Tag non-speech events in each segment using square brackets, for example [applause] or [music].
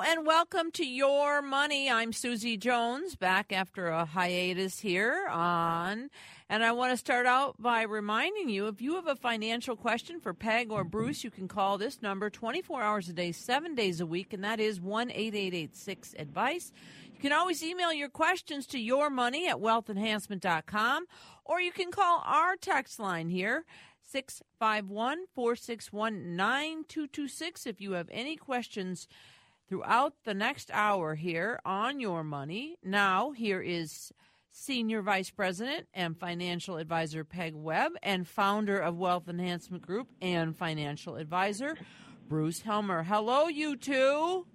And welcome to Your Money. I'm Susie Jones, back after a hiatus here on. And I want to start out by reminding you if you have a financial question for Peg or Bruce, you can call this number 24 hours a day, seven days a week, and that is 1 8886 advice. You can always email your questions to your money at wealthenhancement.com, or you can call our text line here 651 461 9226 if you have any questions throughout the next hour here on Your Money. Now, here is Senior Vice President and Financial Advisor Peg Webb and founder of Wealth Enhancement Group and financial advisor Bruce Helmer. Hello, you two.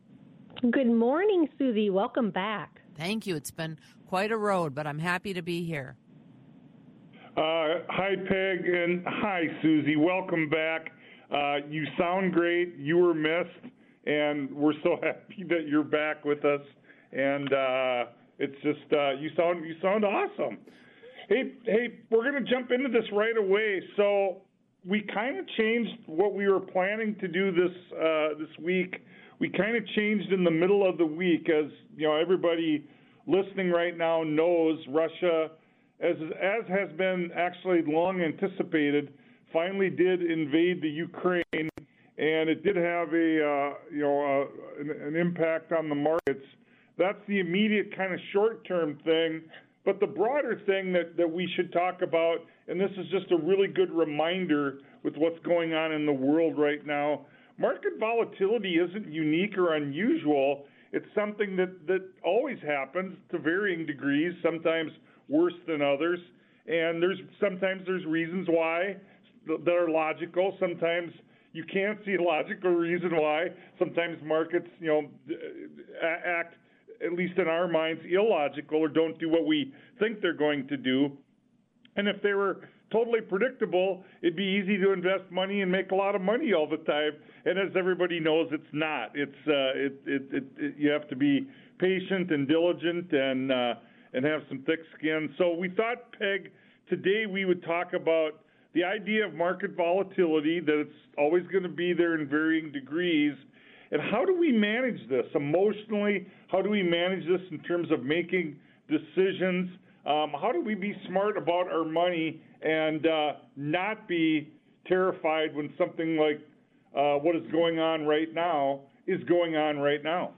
Good morning, Susie. Welcome back. Thank you. It's been quite a road, but I'm happy to be here. Uh, hi, Peg, and hi, Susie. Welcome back. Uh, you sound great. You were missed and we're so [laughs] happy that you're back with us. And uh, it's just uh, you sound you sound awesome. Hey, hey, we're gonna jump into this right away. So we kind of changed what we were planning to do this uh, this week. We kind of changed in the middle of the week, as you know, everybody listening right now knows Russia, as as has been actually long anticipated, finally did invade the Ukraine and it did have a uh, you know uh, an, an impact on the markets. That's the immediate kind of short-term thing. But the broader thing that, that we should talk about, and this is just a really good reminder with what's going on in the world right now, market volatility isn't unique or unusual. It's something that, that always happens to varying degrees, sometimes worse than others. And there's sometimes there's reasons why that are logical, sometimes you can't see logic or reason why sometimes markets, you know, act at least in our minds illogical or don't do what we think they're going to do. And if they were totally predictable, it'd be easy to invest money and make a lot of money all the time. And as everybody knows, it's not. It's uh, it, it, it, it you have to be patient and diligent and uh, and have some thick skin. So we thought, Peg, today we would talk about the idea of market volatility, that it's always going to be there in varying degrees, and how do we manage this emotionally? How do we manage this in terms of making decisions? Um, how do we be smart about our money and uh, not be terrified when something like uh, what is going on right now is going on right now?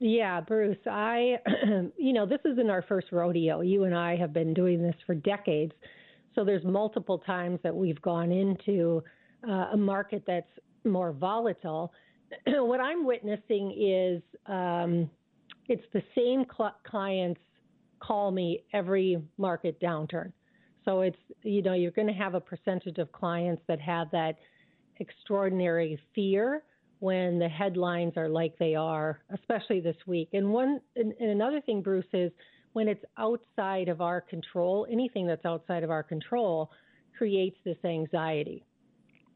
Yeah, Bruce, I, [clears throat] you know, this isn't our first rodeo. You and I have been doing this for decades. So there's multiple times that we've gone into uh, a market that's more volatile. [clears throat] what I'm witnessing is um, it's the same cl- clients call me every market downturn. So it's you know you're going to have a percentage of clients that have that extraordinary fear when the headlines are like they are, especially this week. And one and, and another thing, Bruce, is when it's outside of our control, anything that's outside of our control creates this anxiety.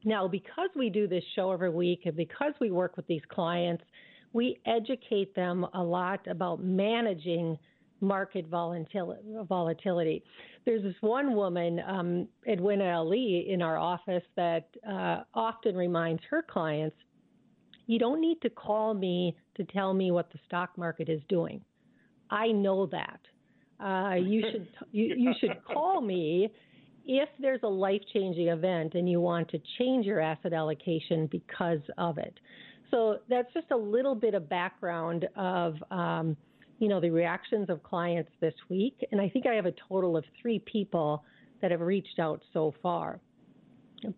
Now, because we do this show every week and because we work with these clients, we educate them a lot about managing market volatility. There's this one woman, um, Edwina Ali, in our office that uh, often reminds her clients, you don't need to call me to tell me what the stock market is doing. I know that. Uh, you [laughs] should you, you should call me if there's a life changing event and you want to change your asset allocation because of it. So that's just a little bit of background of um, you know the reactions of clients this week, and I think I have a total of three people that have reached out so far.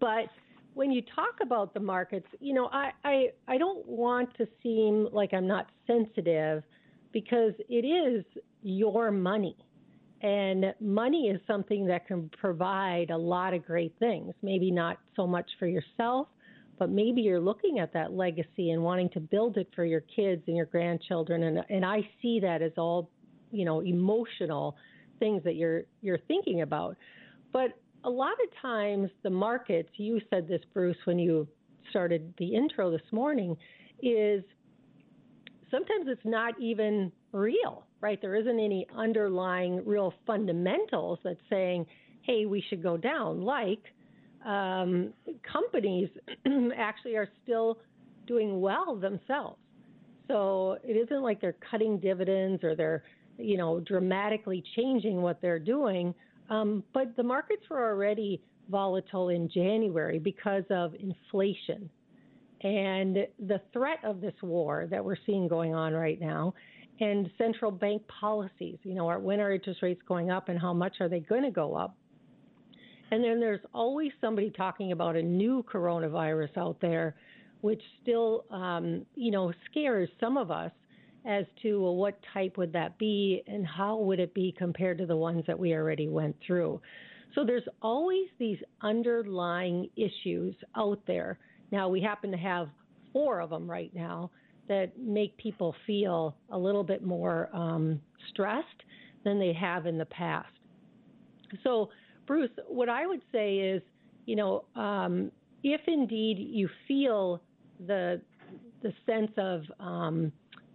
But when you talk about the markets, you know, I, I, I don't want to seem like I'm not sensitive because it is your money. And money is something that can provide a lot of great things. Maybe not so much for yourself, but maybe you're looking at that legacy and wanting to build it for your kids and your grandchildren. And, and I see that as all, you know, emotional things that you're you're thinking about. But a lot of times the markets, you said this, Bruce, when you started the intro this morning, is sometimes it's not even real, right? There isn't any underlying real fundamentals that's saying, hey, we should go down. Like um, companies [clears throat] actually are still doing well themselves. So it isn't like they're cutting dividends or they're, you know, dramatically changing what they're doing. Um, but the markets were already volatile in January because of inflation and the threat of this war that we're seeing going on right now and central bank policies. You know, are, when are interest rates going up and how much are they going to go up? And then there's always somebody talking about a new coronavirus out there, which still, um, you know, scares some of us as to well, what type would that be and how would it be compared to the ones that we already went through. So there's always these underlying issues out there. Now, we happen to have four of them right now that make people feel a little bit more um, stressed than they have in the past. So, Bruce, what I would say is, you know, um, if indeed you feel the the sense of, um,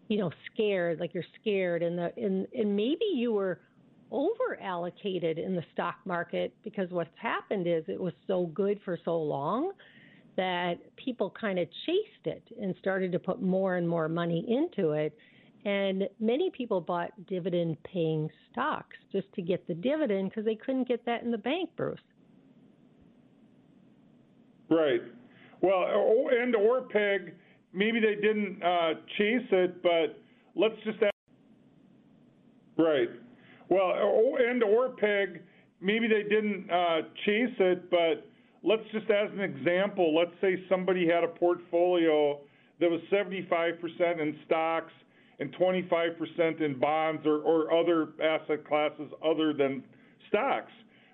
you know, scared, like you're scared, and the and, and maybe you were over allocated in the stock market because what's happened is it was so good for so long that people kind of chased it and started to put more and more money into it. And many people bought dividend paying stocks just to get the dividend because they couldn't get that in the bank, Bruce. Right. Well, and or peg, maybe they didn't uh, chase it, but let's just. Right. Well, and or peg, maybe they didn't uh, chase it, but let's just as an example, let's say somebody had a portfolio that was 75% in stocks and 25% in bonds or, or other asset classes other than stocks.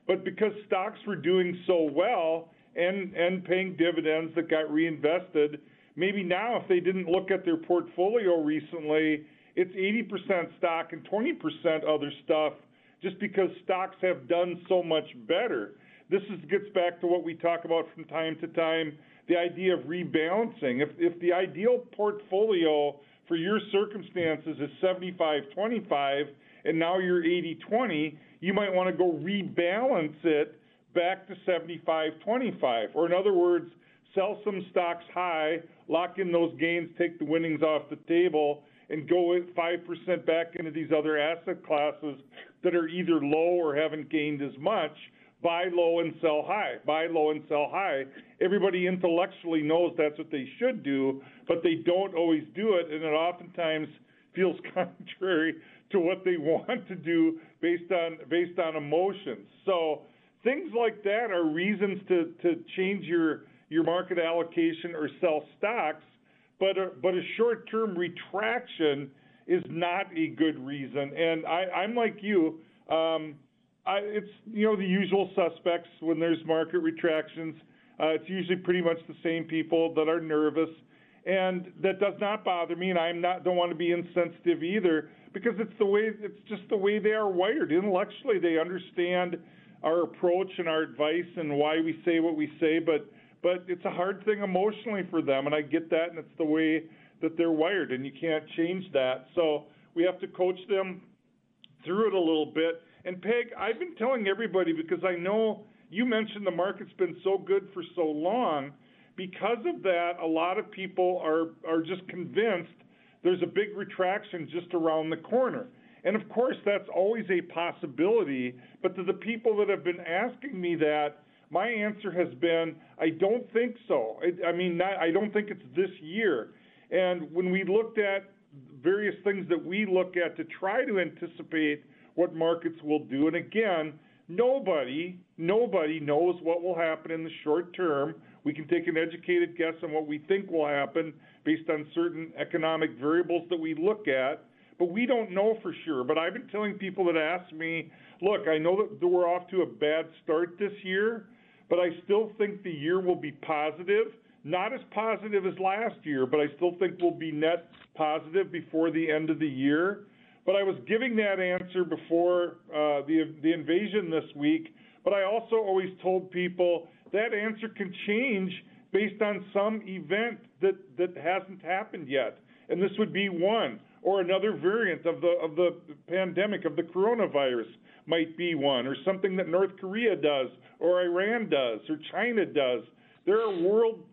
But because stocks were doing so well and, and paying dividends that got reinvested, maybe now if they didn't look at their portfolio recently, it's 80% stock and 20% other stuff just because stocks have done so much better. This is, gets back to what we talk about from time to time the idea of rebalancing. If, if the ideal portfolio for your circumstances is 75 25 and now you're 80 20, you might want to go rebalance it back to 75 25. Or, in other words, sell some stocks high, lock in those gains, take the winnings off the table, and go 5% back into these other asset classes that are either low or haven't gained as much buy low and sell high, buy low and sell high. Everybody intellectually knows that's what they should do, but they don't always do it, and it oftentimes feels [laughs] contrary to what they want to do based on based on emotions. So things like that are reasons to to change your your market allocation or sell stocks, but a, but a short-term retraction is not a good reason. And I, I'm like you. Um, It's you know the usual suspects when there's market retractions. Uh, it's usually pretty much the same people that are nervous, and that does not bother me. And I'm not don't want to be insensitive either because it's the way it's just the way they are wired. Intellectually, they understand our approach and our advice and why we say what we say, but but it's a hard thing emotionally for them, and I get that, and it's the way that they're wired, and you can't change that. So we have to coach them through it a little bit and Peg, I've been telling everybody because I know you mentioned the market's been so good for so long. Because of that, a lot of people are are just convinced there's a big retraction just around the corner. And of course, that's always a possibility. But to the people that have been asking me that, my answer has been, I don't think so. I, I mean, not, I don't think it's this year. And when we looked at various things that we look at to try to anticipate what markets will do. And again, nobody, nobody knows what will happen in the short term. We can take an educated guess on what we think will happen based on certain economic variables that we look at, but we don't know for sure. But I've been telling people that ask me, look, I know that we're off to a bad start this year, but I still think the year will be positive. Not as positive as last year, but I still think we'll be net positive before the end of the year. But I was giving that answer before uh, the the invasion this week. But I also always told people that answer can change based on some event that that hasn't happened yet, and this would be one or another variant of the of the pandemic of the coronavirus might be one, or something that North Korea does, or Iran does, or China does. There are world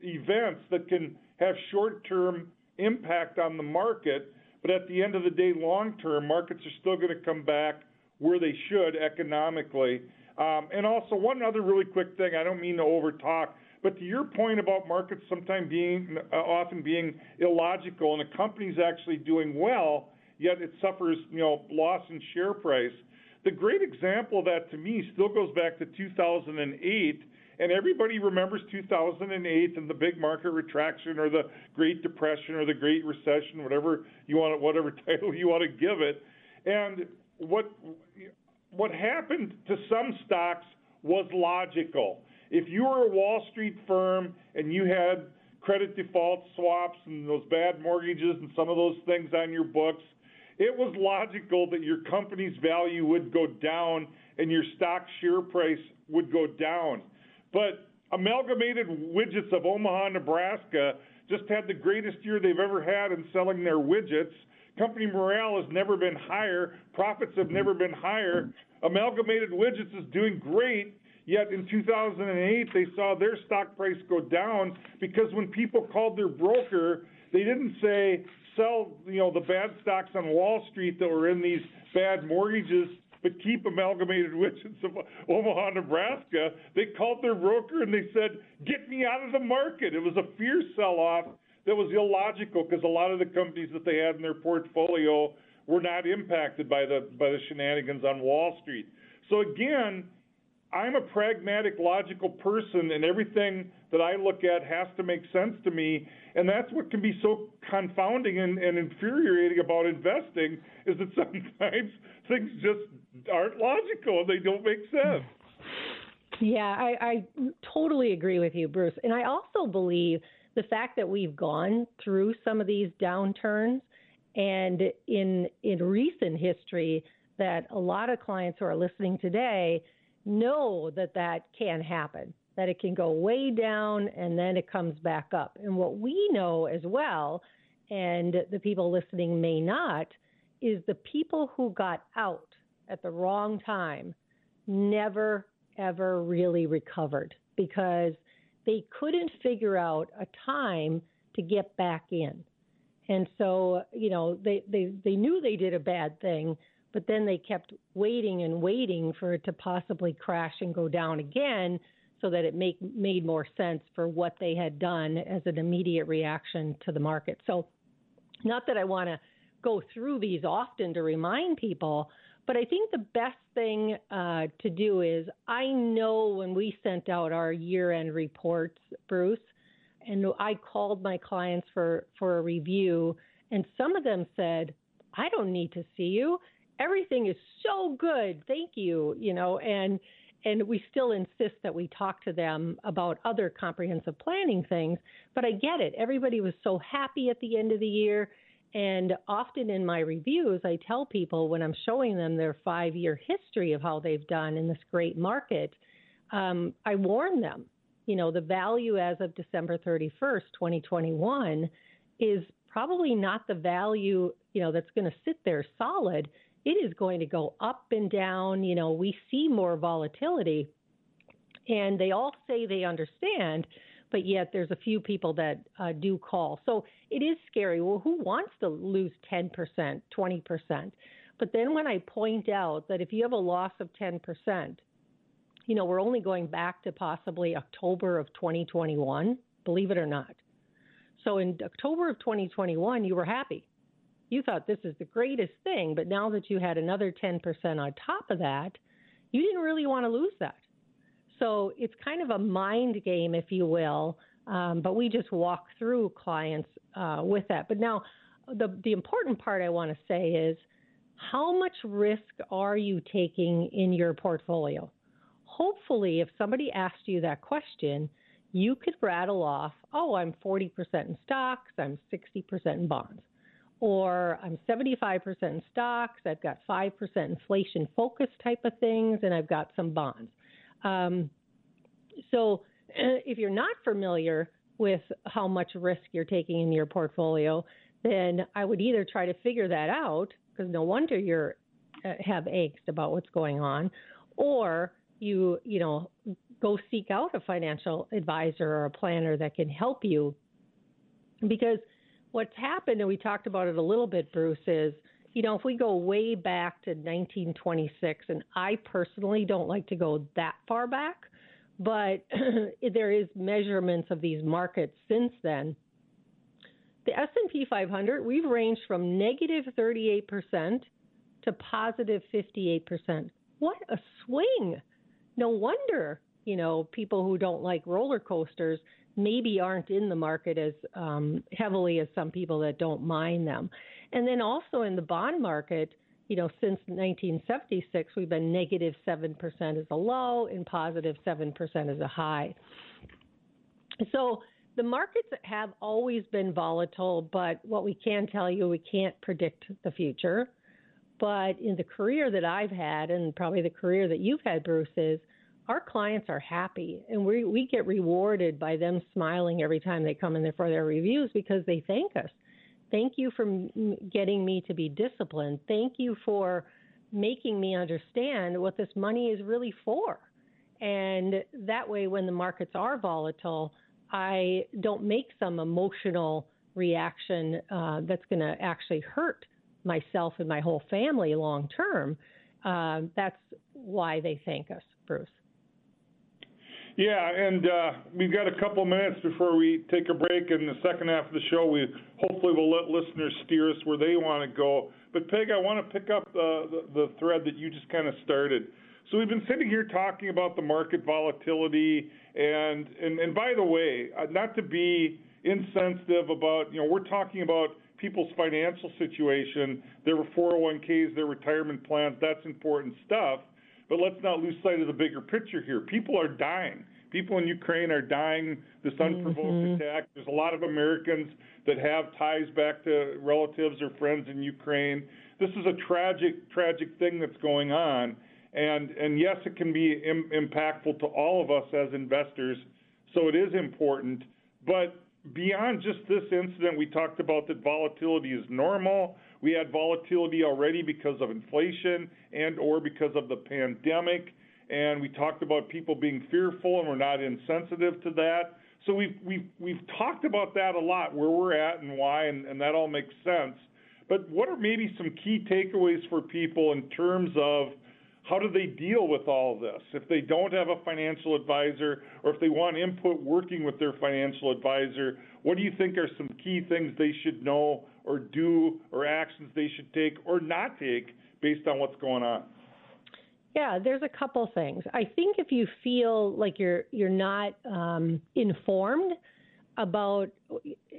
events that can have short-term impact on the market. But at the end of the day, long term, markets are still going to come back where they should economically. Um, and also, one other really quick thing, I don't mean to overtalk, but to your point about markets sometimes being, uh, often being illogical, and a company's actually doing well, yet it suffers, you know, loss in share price. The great example of that to me still goes back to 2008 and everybody remembers 2008 and the big market retraction or the Great Depression or the Great Recession, whatever you want, whatever [laughs] title you want to give it. And what what happened to some stocks was logical. If you were a Wall Street firm and you had credit default swaps and those bad mortgages and some of those things on your books, it was logical that your company's value would go down and your stock share price would go down. But Amalgamated Widgets of Omaha, Nebraska just had the greatest year they've ever had in selling their widgets. Company morale has never been higher. Profits have never been higher. Amalgamated Widgets is doing great, yet in 2008 they saw their stock price go down because when people called their broker, they didn't say sell, you know, the bad stocks on Wall Street that were in these bad mortgages but keep amalgamated widgets of Omaha, Nebraska. They called their broker and they said, "Get me out of the market." It was a fierce sell-off that was illogical because a lot of the companies that they had in their portfolio were not impacted by the by the shenanigans on Wall Street. So again, I'm a pragmatic, logical person, and everything that I look at has to make sense to me. And that's what can be so confounding and, and infuriating about investing is that [laughs] sometimes things just aren't logical. They don't make sense. Yeah, I, I totally agree with you, Bruce. And I also believe the fact that we've gone through some of these downturns and in in recent history that a lot of clients who are listening today know that that can happen, that it can go way down and then it comes back up. And what we know as well, and the people listening may not, is the people who got out at the wrong time never ever really recovered because they couldn't figure out a time to get back in. And so, you know, they, they, they knew they did a bad thing, but then they kept waiting and waiting for it to possibly crash and go down again so that it make, made more sense for what they had done as an immediate reaction to the market. So, not that I want to go through these often to remind people, but I think the best thing uh, to do is I know when we sent out our year end reports, Bruce, and I called my clients for, for a review, and some of them said, I don't need to see you everything is so good. Thank you. You know, and and we still insist that we talk to them about other comprehensive planning things. But I get it. Everybody was so happy at the end of the year. And often in my reviews, I tell people when I'm showing them their five year history of how they've done in this great market, um, I warn them, you know, the value as of December 31st, 2021 is probably not the value, you know, that's going to sit there solid it is going to go up and down. You know, we see more volatility, and they all say they understand, but yet there's a few people that uh, do call. So it is scary. Well, who wants to lose 10%, 20%? But then when I point out that if you have a loss of 10%, you know, we're only going back to possibly October of 2021, believe it or not. So in October of 2021, you were happy you thought this is the greatest thing, but now that you had another 10% on top of that, you didn't really want to lose that. So it's kind of a mind game, if you will, um, but we just walk through clients uh, with that. But now, the, the important part I want to say is how much risk are you taking in your portfolio? Hopefully, if somebody asked you that question, you could rattle off, oh, I'm 40% in stocks, I'm 60% in bonds or I'm 75% in stocks, I've got 5% inflation focus type of things, and I've got some bonds. Um, so [clears throat] if you're not familiar with how much risk you're taking in your portfolio, then I would either try to figure that out, because no wonder you uh, have angst about what's going on, or you, you know, go seek out a financial advisor or a planner that can help you. Because – what's happened, and we talked about it a little bit, Bruce, is you know, if we go way back to 1926, and I personally don't like to go that far back, but [clears throat] there is measurements of these markets since then. The S&P 500, we've ranged from negative 38% to positive 58%. What a swing! No wonder, you know, people who don't like roller coasters maybe aren't in the market as um, heavily as some people that don't mind them. And then also in the bond market, you know, since 1976, we've been negative 7% as a low and positive 7% as a high. So the markets have always been volatile, but what we can tell you, we can't predict the future. But in the career that I've had, and probably the career that you've had, Bruce, is our clients are happy and we, we get rewarded by them smiling every time they come in there for their reviews because they thank us. Thank you for getting me to be disciplined. Thank you for making me understand what this money is really for. And that way, when the markets are volatile, I don't make some emotional reaction uh, that's going to actually hurt myself and my whole family long term. Uh, that's why they thank us, Bruce. Yeah, and uh, we've got a couple minutes before we take a break. In the second half of the show, we hopefully will let listeners steer us where they want to go. But Peg, I want to pick up uh, the, the thread that you just kind of started. So we've been sitting here talking about the market volatility, and and, and by the way, uh, not to be insensitive about, you know, we're talking about people's financial situation, their 401ks, their retirement plans. That's important stuff. But let's not lose sight of the bigger picture here. People are dying. People in Ukraine are dying this unprovoked mm-hmm. attack. There's a lot of Americans that have ties back to relatives or friends in Ukraine. This is a tragic, tragic thing that's going on. And, and yes, it can be Im- impactful to all of us as investors. So it is important. But beyond just this incident, we talked about that volatility is normal. We had volatility already because of inflation and or because of the pandemic, and we talked about people being fearful and we're not insensitive to that. So we've we've we've talked about that a lot, where we're at and why, and, and that all makes sense. But what are maybe some key takeaways for people in terms of how do they deal with all this? If they don't have a financial advisor or if they want input working with their financial advisor, what do you think are some key things they should know or do or actions they should take or not take based on what's going on? Yeah, there's a couple things. I think if you feel like you're you're not um, informed about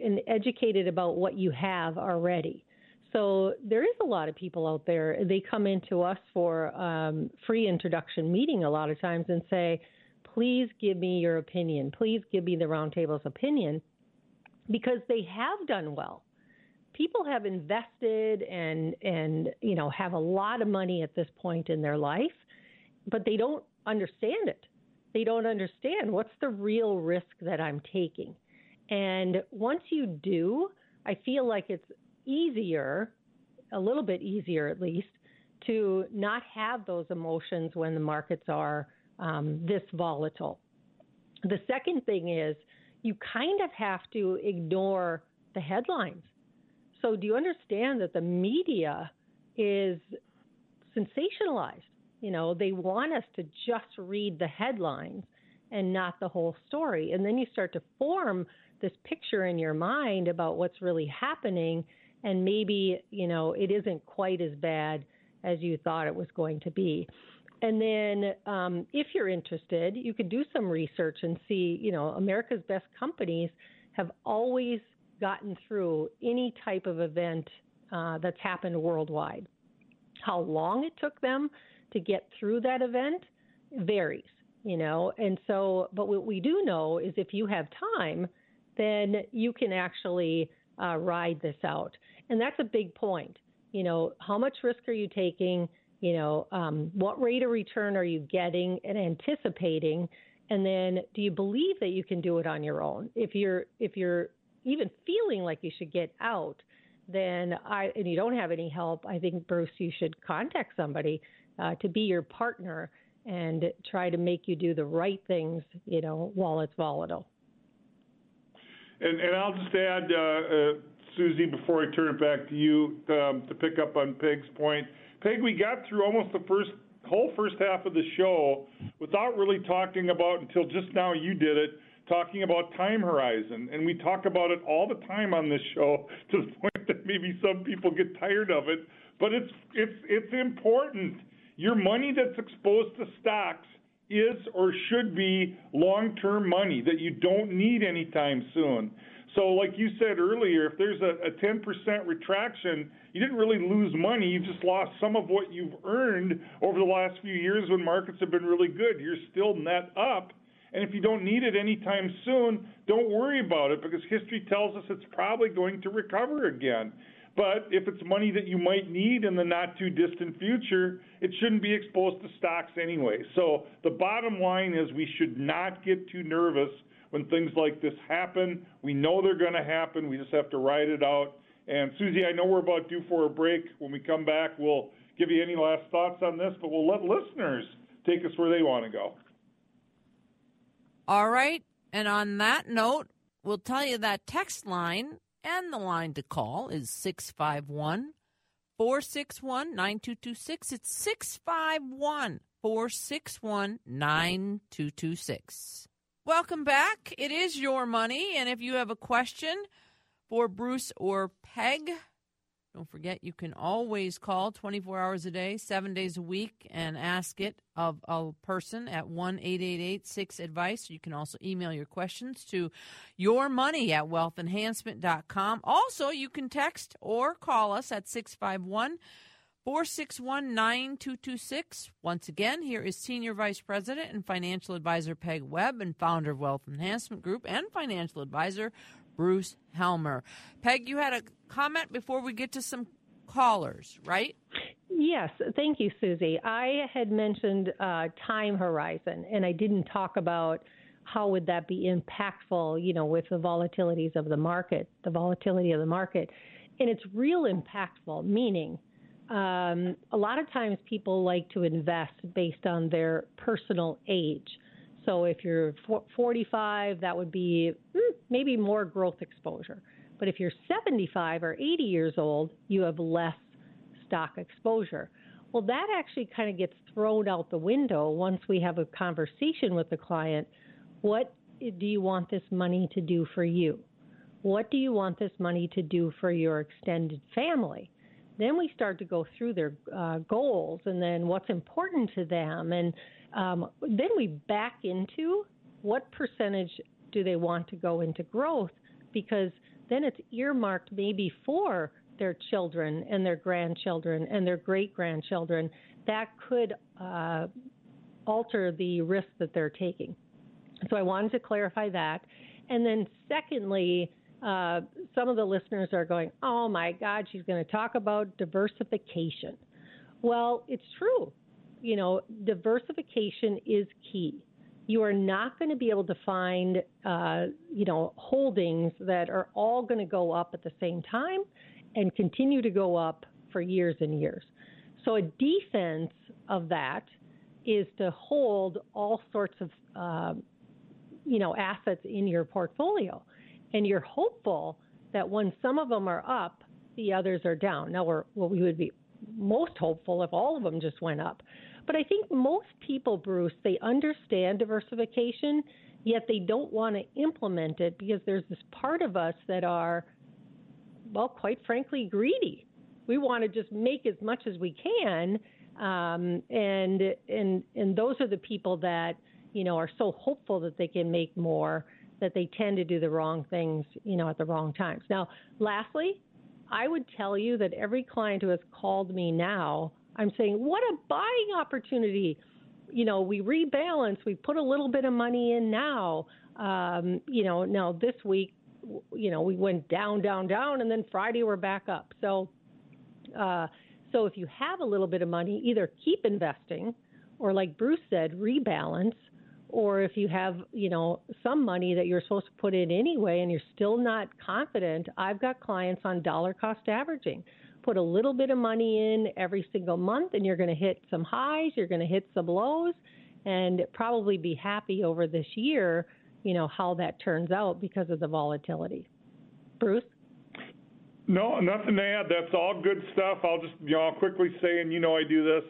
and educated about what you have already. So there is a lot of people out there. They come into us for um, free introduction meeting a lot of times and say, "Please give me your opinion. Please give me the roundtable's opinion," because they have done well people have invested and and you know have a lot of money at this point in their life, but they don't understand it. They don't understand what's the real risk that I'm taking. And once you do, I feel like it's easier, a little bit easier at least, to not have those emotions when the markets are um, this volatile. The second thing is you kind of have to ignore the headlines. So, do you understand that the media is sensationalized? You know, they want us to just read the headlines and not the whole story. And then you start to form this picture in your mind about what's really happening. And maybe, you know, it isn't quite as bad as you thought it was going to be. And then, um, if you're interested, you could do some research and see, you know, America's best companies have always gotten through any type of event uh, that's happened worldwide. How long it took them to get through that event varies, you know. And so, but what we do know is if you have time, then you can actually uh, ride this out. And that's a big point. You know, how much risk are you taking? You know, um, what rate of return are you getting and anticipating? And then, do you believe that you can do it on your own? If you're if you're even feeling like you should get out, then I and you don't have any help, I think Bruce, you should contact somebody uh, to be your partner and try to make you do the right things, you know, while it's volatile. And, and I'll just add, uh, uh, Susie, before I turn it back to you um, to pick up on Peg's point. Peg, we got through almost the first whole first half of the show without really talking about until just now you did it talking about time horizon. And we talk about it all the time on this show [laughs] to the point that maybe some people get tired of it. But it's it's it's important. Your money that's exposed to stocks is or should be long-term money that you don't need anytime soon so, like you said earlier, if there's a, a 10% retraction, you didn't really lose money. You just lost some of what you've earned over the last few years when markets have been really good. You're still net up. And if you don't need it anytime soon, don't worry about it because history tells us it's probably going to recover again. But if it's money that you might need in the not too distant future, it shouldn't be exposed to stocks anyway. So the bottom line is we should not get too nervous when things like this happen. We know they're going to happen. We just have to ride it out. And Susie, I know we're about due for a break. When we come back, we'll give you any last thoughts on this, but we'll let listeners take us where they want to go. All right. And on that note, we'll tell you that text line and the line to call is 651 461 9226. It's 651 461 9226. Welcome back. It is your money. And if you have a question for Bruce or Peg, don't forget you can always call 24 hours a day, seven days a week, and ask it of a person at 1 888 6 Advice. You can also email your questions to your money at wealthenhancement.com. Also, you can text or call us at 651 461 9226. Once again, here is Senior Vice President and Financial Advisor Peg Webb and founder of Wealth Enhancement Group and financial advisor Bruce Helmer. Peg, you had a comment before we get to some callers, right? Yes, thank you, Susie. I had mentioned uh, time horizon, and I didn't talk about how would that be impactful, you know, with the volatilities of the market, the volatility of the market. And it's real impactful, meaning – um, a lot of times people like to invest based on their personal age. So if you're 45, that would be hmm, maybe more growth exposure. But if you're 75 or 80 years old, you have less stock exposure. Well, that actually kind of gets thrown out the window once we have a conversation with the client. What do you want this money to do for you? What do you want this money to do for your extended family? Then we start to go through their uh, goals and then what's important to them. And um, then we back into what percentage do they want to go into growth because then it's earmarked maybe for their children and their grandchildren and their great grandchildren. That could uh, alter the risk that they're taking. So I wanted to clarify that. And then, secondly, uh, some of the listeners are going, oh my God, she's going to talk about diversification. Well, it's true. You know, diversification is key. You are not going to be able to find, uh, you know, holdings that are all going to go up at the same time and continue to go up for years and years. So a defense of that is to hold all sorts of, uh, you know, assets in your portfolio and you're hopeful that when some of them are up, the others are down. Now, we're, well, we would be most hopeful if all of them just went up. But I think most people, Bruce, they understand diversification, yet they don't want to implement it because there's this part of us that are, well, quite frankly, greedy. We want to just make as much as we can, um, and and and those are the people that you know are so hopeful that they can make more that they tend to do the wrong things, you know, at the wrong times. Now, lastly, I would tell you that every client who has called me now, I'm saying, what a buying opportunity. You know, we rebalance, we put a little bit of money in now. Um, you know, now this week, you know, we went down, down, down, and then Friday we're back up. So, uh, so if you have a little bit of money, either keep investing, or like Bruce said, rebalance, or if you have, you know, some money that you're supposed to put in anyway and you're still not confident, I've got clients on dollar cost averaging. Put a little bit of money in every single month and you're going to hit some highs, you're going to hit some lows and probably be happy over this year, you know, how that turns out because of the volatility. Bruce? No, nothing to add. That's all good stuff. I'll just, you know, I'll quickly say, and you know I do this,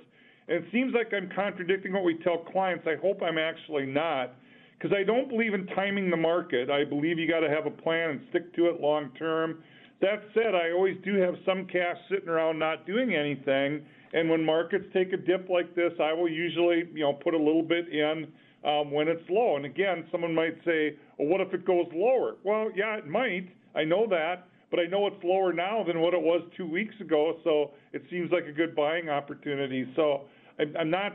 and it seems like I'm contradicting what we tell clients. I hope I'm actually not, because I don't believe in timing the market. I believe you got to have a plan and stick to it long term. That said, I always do have some cash sitting around not doing anything, and when markets take a dip like this, I will usually, you know, put a little bit in um, when it's low. And again, someone might say, well, what if it goes lower? Well, yeah, it might. I know that, but I know it's lower now than what it was two weeks ago, so it seems like a good buying opportunity. So I'm not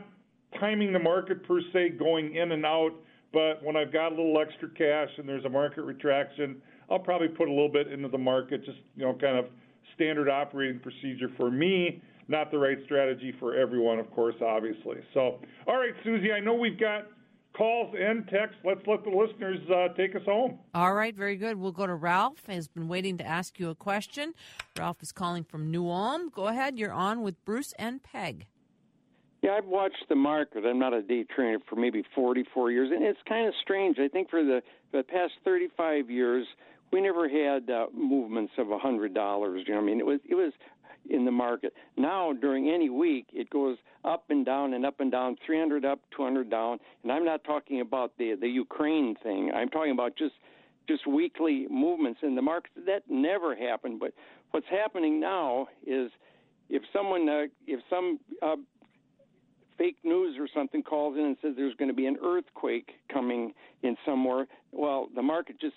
timing the market per se going in and out, but when I've got a little extra cash and there's a market retraction, I'll probably put a little bit into the market, just, you know, kind of standard operating procedure for me, not the right strategy for everyone, of course, obviously. So, all right, Susie, I know we've got calls and texts. Let's let the listeners uh, take us home. All right, very good. We'll go to Ralph. Has been waiting to ask you a question. Ralph is calling from New Ulm. Go ahead. You're on with Bruce and Peg. I've watched the market. I'm not a day trader for maybe 44 years, and it's kind of strange. I think for the, the past 35 years, we never had uh, movements of hundred dollars. You know, I mean, it was it was in the market. Now, during any week, it goes up and down and up and down, 300 up, 200 down. And I'm not talking about the the Ukraine thing. I'm talking about just just weekly movements in the market. That never happened. But what's happening now is if someone, uh, if some uh, fake news or something calls in and says there's going to be an earthquake coming in somewhere, well, the market just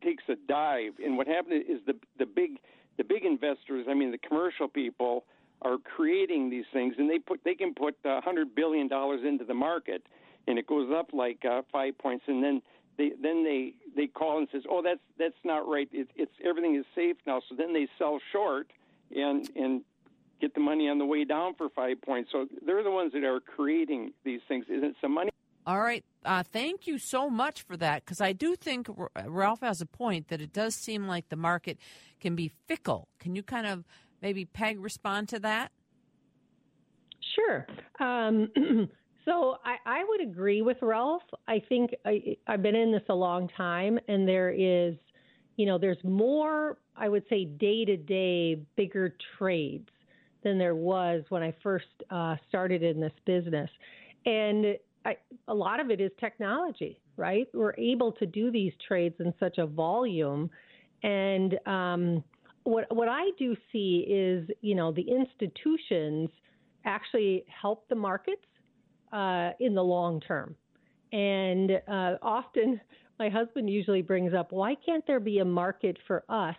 takes a dive. And what happened is the the big the big investors, I mean the commercial people, are creating these things, and they put they can put a hundred billion dollars into the market, and it goes up like uh, five points, and then they then they they call and says, oh that's that's not right. It, it's everything is safe now. So then they sell short and and get the money on the way down for five points. So they're the ones that are creating these things. Isn't some money? All right. Uh, thank you so much for that because I do think Ralph has a point that it does seem like the market can be fickle. Can you kind of maybe Peg respond to that? Sure. Um, [clears throat] so I, I, would agree with Ralph. I think I, I've been in this a long time, and there is, you know, there's more, I would say, day to day bigger trades than there was when I first uh, started in this business. And I, a lot of it is technology, right? We're able to do these trades in such a volume, and um, what what I do see is, you know, the institutions actually help the markets uh, in the long term, and uh, often [laughs] my husband usually brings up, why can't there be a market for us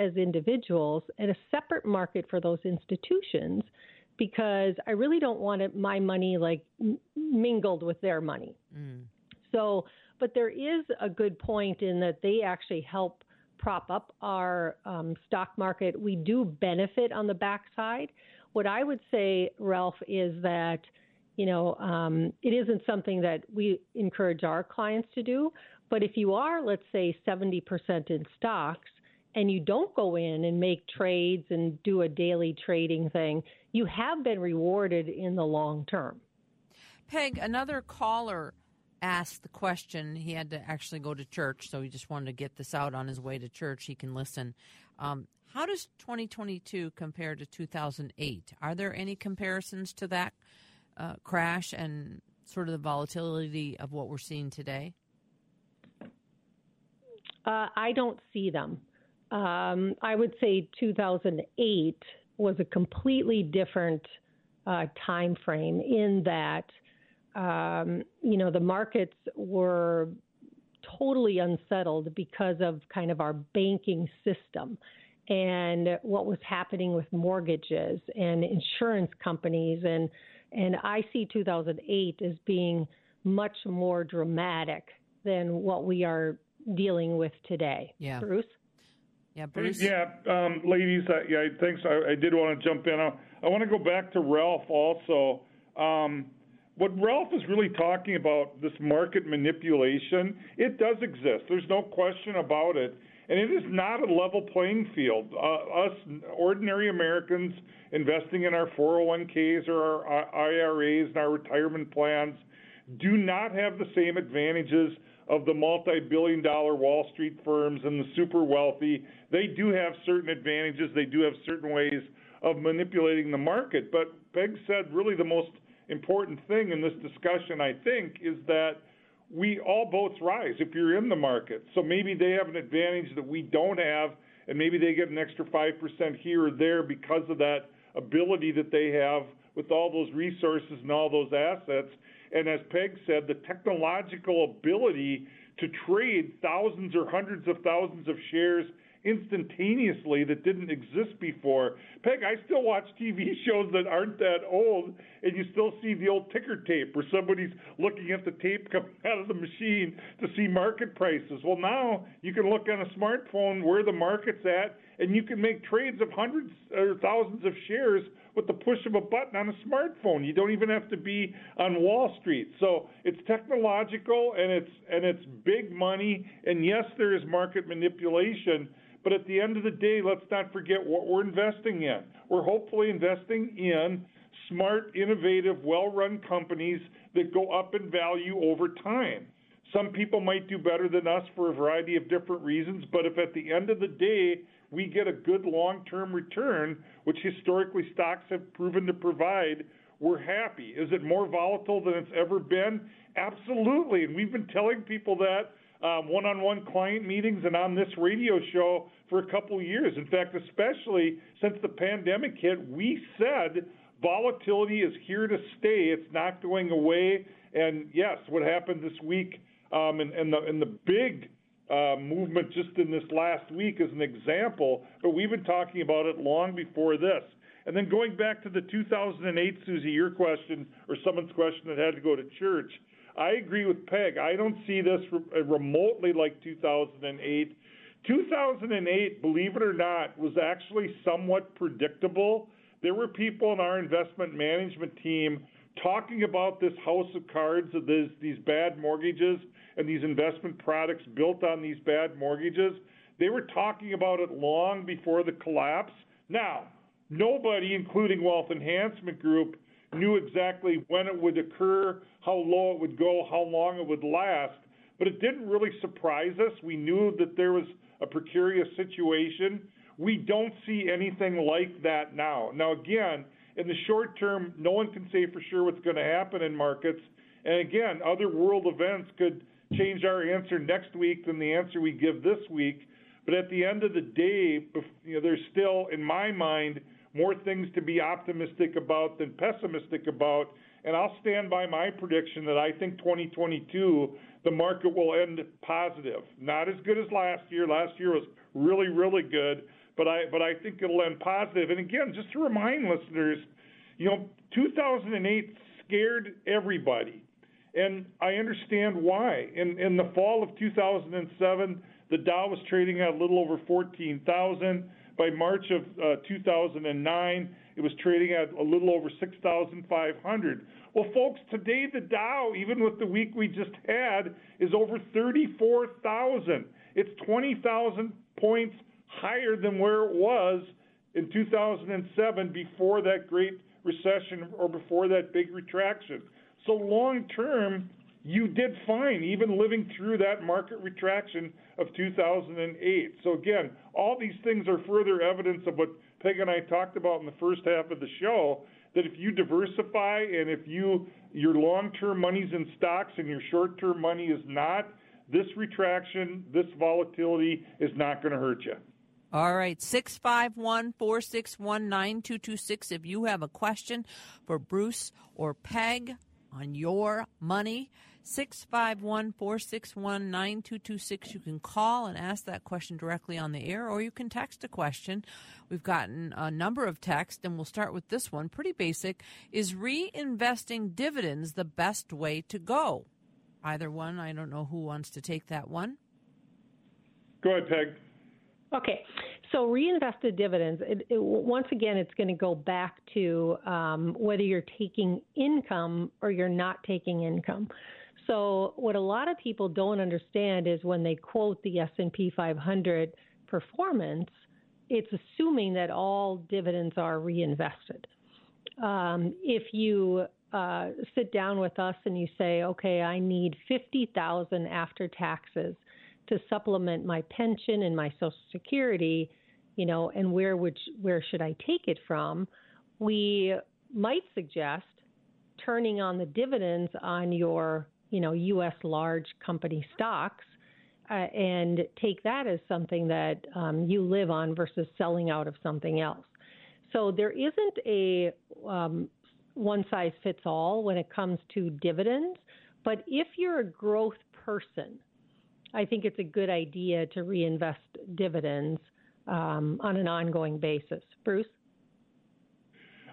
as individuals and a separate market for those institutions? because I really don't want it, my money like m- mingled with their money. Mm. So, but there is a good point in that they actually help prop up our um, stock market. We do benefit on the backside. What I would say, Ralph, is that you know um, it isn't something that we encourage our clients to do. But if you are, let's say, 70% in stocks, and you don't go in and make trades and do a daily trading thing, you have been rewarded in the long term. Peg, another caller asked the question. He had to actually go to church, so he just wanted to get this out on his way to church. He can listen. Um, how does 2022 compare to 2008? Are there any comparisons to that uh, crash and sort of the volatility of what we're seeing today? Uh, I don't see them. Um, I would say 2008 was a completely different uh, time frame in that um, you know the markets were totally unsettled because of kind of our banking system and what was happening with mortgages and insurance companies and and I see 2008 as being much more dramatic than what we are dealing with today. Yeah. Bruce? Yeah, Bruce. Yeah, um, ladies. Uh, yeah, thanks. I, I did want to jump in. I, I want to go back to Ralph also. Um, what Ralph is really talking about, this market manipulation, it does exist. There's no question about it. And it is not a level playing field. Uh, us ordinary Americans investing in our 401ks or our IRAs and our retirement plans do not have the same advantages of the multi-billion dollar Wall Street firms and the super wealthy. They do have certain advantages. They do have certain ways of manipulating the market. But Peg said really the most important thing in this discussion, I think, is that we all boats rise if you're in the market. So maybe they have an advantage that we don't have, and maybe they get an extra 5% here or there because of that ability that they have with all those resources and all those assets. And as Peg said, the technological ability to trade thousands or hundreds of thousands of shares instantaneously that didn't exist before. Peg, I still watch TV [laughs] shows that aren't that old, and you still see the old ticker tape where somebody's looking at the tape [laughs] coming out of the machine to see market prices. Well, now you can look on a smartphone where the market's at, and you can make trades of hundreds or thousands of shares with the push of a button on a smartphone. You don't even have to be on Wall Street. So it's technological and it's and it's big money. And yes, there is market manipulation, but at the end of the day, let's not forget what we're investing in. We're hopefully investing in smart, innovative, well-run companies that go up in value over time. Some people might do better than us for a variety of different reasons, but if at the end of the day we get a good long-term return, which historically stocks have proven to provide, we're happy. Is it more volatile than it's ever been? Absolutely. And we've been telling people that um, one-on-one client meetings and on this radio show for a couple of years. In fact, especially since the pandemic hit, we said volatility is here to stay. It's not going away. And yes, what happened this week um, and, the big uh, movement just in this last week is an example, but we've been talking about it long before this. And then going back to the 2008, Susie, your question or someone's question that had to go to church, I agree with Peg. I don't see this re- remotely like 2008. 2008, believe it or not, was actually somewhat predictable. There were people in our investment management team talking about this house of cards of this, these bad mortgages and these investment products built on these bad mortgages. They were talking about it long before the collapse. Now, nobody, including Wealth Enhancement Group, knew exactly when it would occur, how low it would go, how long it would last. But it didn't really surprise us. We knew that there was a precarious situation. We don't see anything like that now. Now, again, in the short term, no one can say for sure what's going to happen in markets. And again, other world events could change our answer next week than the answer we give this week. But at the end of the day, you know, there's still, in my mind, more things to be optimistic about than pessimistic about. And I'll stand by my prediction that I think 2022 the market will end positive. Not as good as last year. Last year was really, really good, but I but I think it'll end positive. And again, just to remind listeners, you know, 2008 scared everybody, and I understand why. In in the fall of 2007, the Dow was trading at a little over 14,000. By March of uh, 2009, it was trading at a little over 6,500. Well, folks, today the Dow, even with the week we just had, is over 34,000. It's 20,000 points higher than where it was in 2007 before that great recession or before that big retraction. So long term, you did fine, even living through that market retraction of 2008. So again, all these things are further evidence of what Peg and I talked about in the first half of the show. That if you diversify and if you your long-term money's in stocks and your short-term money is not, this retraction, this volatility is not going to hurt you. All right, 651 461 9226. If you have a question for Bruce or Peg on your money, 651 461 9226. You can call and ask that question directly on the air, or you can text a question. We've gotten a number of texts, and we'll start with this one. Pretty basic. Is reinvesting dividends the best way to go? Either one. I don't know who wants to take that one. Go ahead, Peg. Okay, so reinvested dividends. It, it, once again, it's going to go back to um, whether you're taking income or you're not taking income. So what a lot of people don't understand is when they quote the S&P 500 performance, it's assuming that all dividends are reinvested. Um, if you uh, sit down with us and you say, okay, I need 50,000 after taxes to supplement my pension and my social security, you know, and where would where should I take it from? We might suggest turning on the dividends on your, you know, US large company stocks uh, and take that as something that um, you live on versus selling out of something else. So there isn't a um, one size fits all when it comes to dividends. But if you're a growth person, I think it's a good idea to reinvest dividends um, on an ongoing basis. Bruce?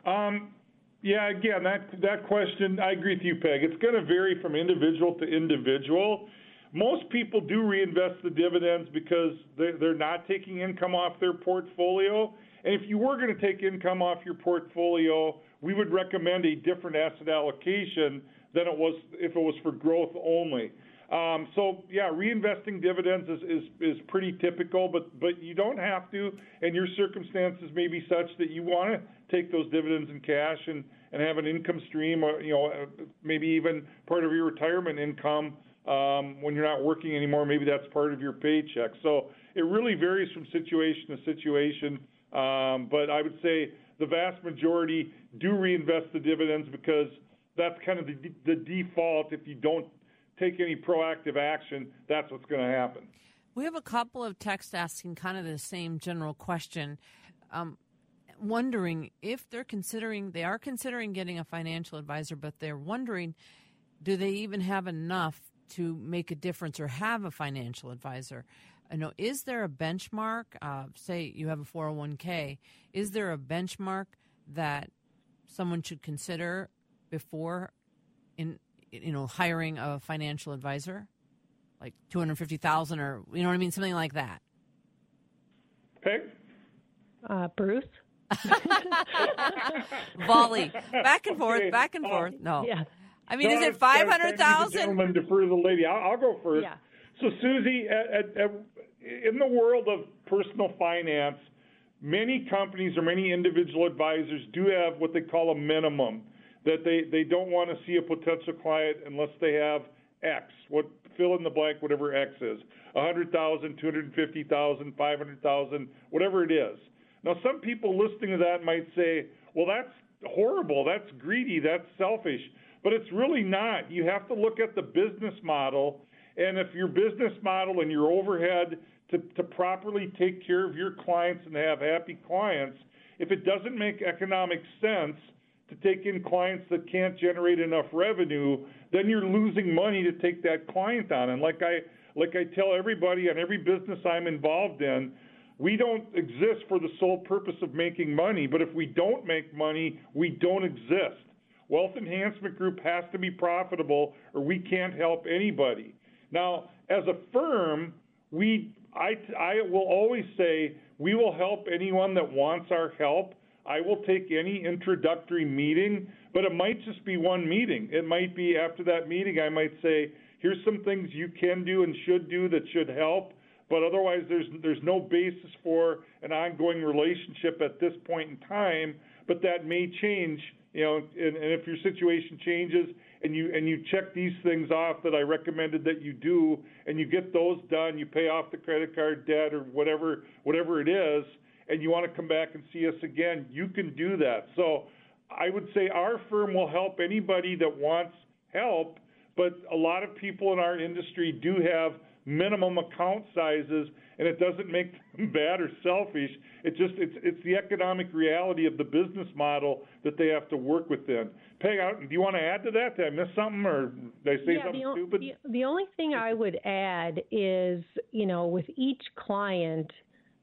Um, yeah, again, that that question, I agree with you, Peg. It's going to vary from individual to individual. Most people do reinvest the dividends because they're, they're not taking income off their portfolio. And if you were going to take income off your portfolio, we would recommend a different asset allocation than it was if it was for growth only. Um, so yeah, reinvesting dividends is, is, is pretty typical, but but you don't have to, and your circumstances may be such that you want to take those dividends in cash and, and have an income stream, or you know maybe even part of your retirement income um, when you're not working anymore. Maybe that's part of your paycheck. So it really varies from situation to situation. Um, but I would say the vast majority do reinvest the dividends because that's kind of the default. If you don't take any proactive action, that's what's going to happen. We have a couple of texts asking kind of the same general question. Um, wondering if they're considering they are considering getting a financial advisor but they're wondering do they even have enough to make a difference or have a financial advisor you know, is there a benchmark? Uh, say you have a 401k, is there a benchmark that someone should consider before in you know hiring a financial advisor, like two hundred fifty thousand or you know what I mean, something like that? Peg, uh, Bruce. [laughs] Volley, back and forth, back and forth. No, yeah. I mean, is it five hundred thousand? Gentlemen, defer to the lady. I'll, I'll go first. Yeah. So, Susie, at, at, in the world of personal finance, many companies or many individual advisors do have what they call a minimum that they, they don't want to see a potential client unless they have X, what fill in the blank, whatever X is, 100,000, 250,000, 500,000, whatever it is. Now, some people listening to that might say, well, that's horrible, that's greedy, that's selfish, but it's really not. You have to look at the business model, and if your business model and your overhead to, to properly take care of your clients and have happy clients, if it doesn't make economic sense to take in clients that can't generate enough revenue, then you're losing money to take that client on. And like I like I tell everybody on every business I'm involved in, we don't exist for the sole purpose of making money, but if we don't make money, we don't exist. Wealth Enhancement Group has to be profitable or we can't help anybody. Now, as a firm, we I, I will always say we will help anyone that wants our help. I will take any introductory meeting, but it might just be one meeting. It might be after that meeting, I might say, here's some things you can do and should do that should help. But otherwise, there's there's no basis for an ongoing relationship at this point in time. But that may change, you know. And, and if your situation changes and you and you check these things off that I recommended that you do, and you get those done, you pay off the credit card debt or whatever whatever it is, and you want to come back and see us again, you can do that. So I would say our firm will help anybody that wants help, but a lot of people in our industry do have minimum account sizes and it doesn't make [laughs] them bad or selfish. It just it's it's the economic reality of the business model that they have to work within. Peg, do you want to add to that? Did I miss something, or did I say yeah, something the, stupid? The, the only thing I would add is, you know, with each client,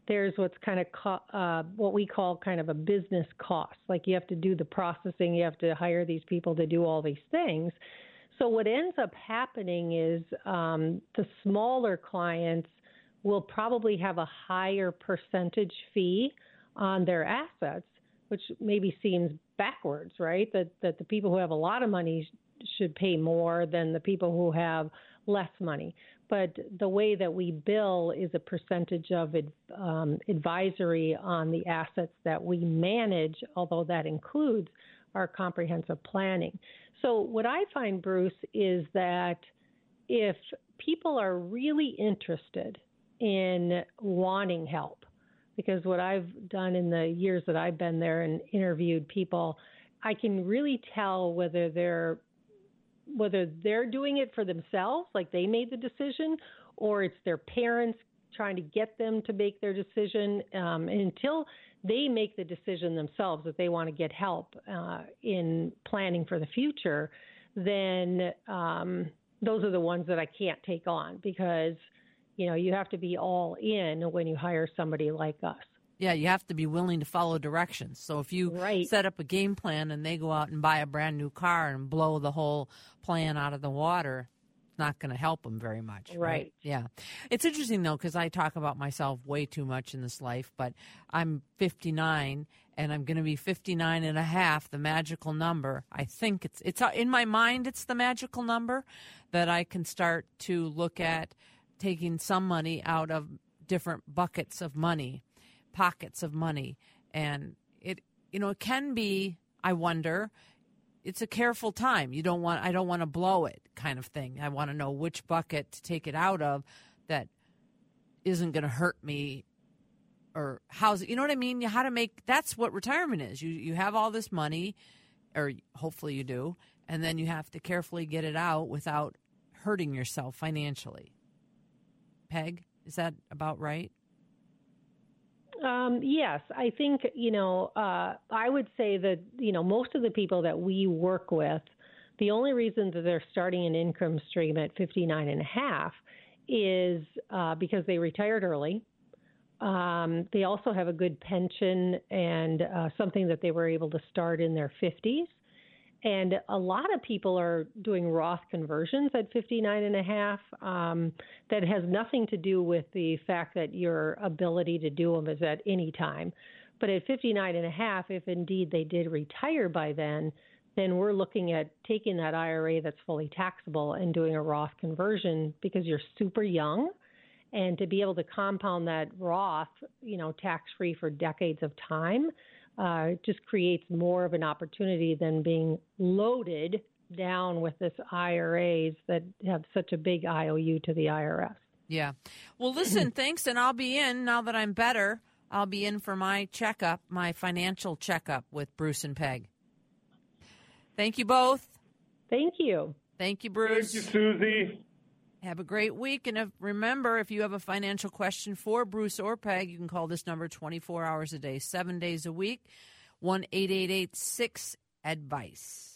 there's what's kind of co- uh, what we call kind of a business cost. Like you have to do the processing, you have to hire these people to do all these things. So what ends up happening is um, the smaller clients will probably have a higher percentage fee on their assets, which maybe seems backwards, right? That that the people who have a lot of money should pay more than the people who have less money. But the way that we bill is a percentage of um, advisory on the assets that we manage, although that includes our comprehensive planning. So, what I find, Bruce, is that if people are really interested in wanting help, because what I've done in the years that I've been there and interviewed people, I can really tell whether they're whether they're doing it for themselves, like they made the decision, or it's their parents trying to get them to make their decision. Um, until they make the decision themselves that they want to get help uh, in planning for the future, then um, those are the ones that I can't take on because you know you have to be all in when you hire somebody like us. Yeah, you have to be willing to follow directions. So if you right. set up a game plan and they go out and buy a brand new car and blow the whole plan out of the water, it's not going to help them very much. Right. right. Yeah. It's interesting though because I talk about myself way too much in this life, but I'm 59 and I'm going to be 59 and a half, the magical number. I think it's it's in my mind it's the magical number that I can start to look at taking some money out of different buckets of money pockets of money. And it, you know, it can be, I wonder, it's a careful time. You don't want, I don't want to blow it kind of thing. I want to know which bucket to take it out of that isn't going to hurt me or how's you know what I mean? You how to make, that's what retirement is. You, you have all this money, or hopefully you do, and then you have to carefully get it out without hurting yourself financially. Peg, is that about right? Um, yes, I think you know. Uh, I would say that you know most of the people that we work with, the only reason that they're starting an income stream at 59 and a half is uh, because they retired early. Um, they also have a good pension and uh, something that they were able to start in their 50s. And a lot of people are doing Roth conversions at 59 and a half. Um, that has nothing to do with the fact that your ability to do them is at any time. But at 59 and a half, if indeed they did retire by then, then we're looking at taking that IRA that's fully taxable and doing a Roth conversion because you're super young. And to be able to compound that Roth, you know, tax free for decades of time, uh, just creates more of an opportunity than being loaded down with this IRAs that have such a big IOU to the IRS. Yeah. Well, [clears throat] listen, thanks, and I'll be in now that I'm better. I'll be in for my checkup, my financial checkup with Bruce and Peg. Thank you both. Thank you. Thank you, Bruce. Thank you, Susie. Have a great week. And if, remember, if you have a financial question for Bruce or Peg, you can call this number 24 hours a day, seven days a week, 1 888 6 Advice.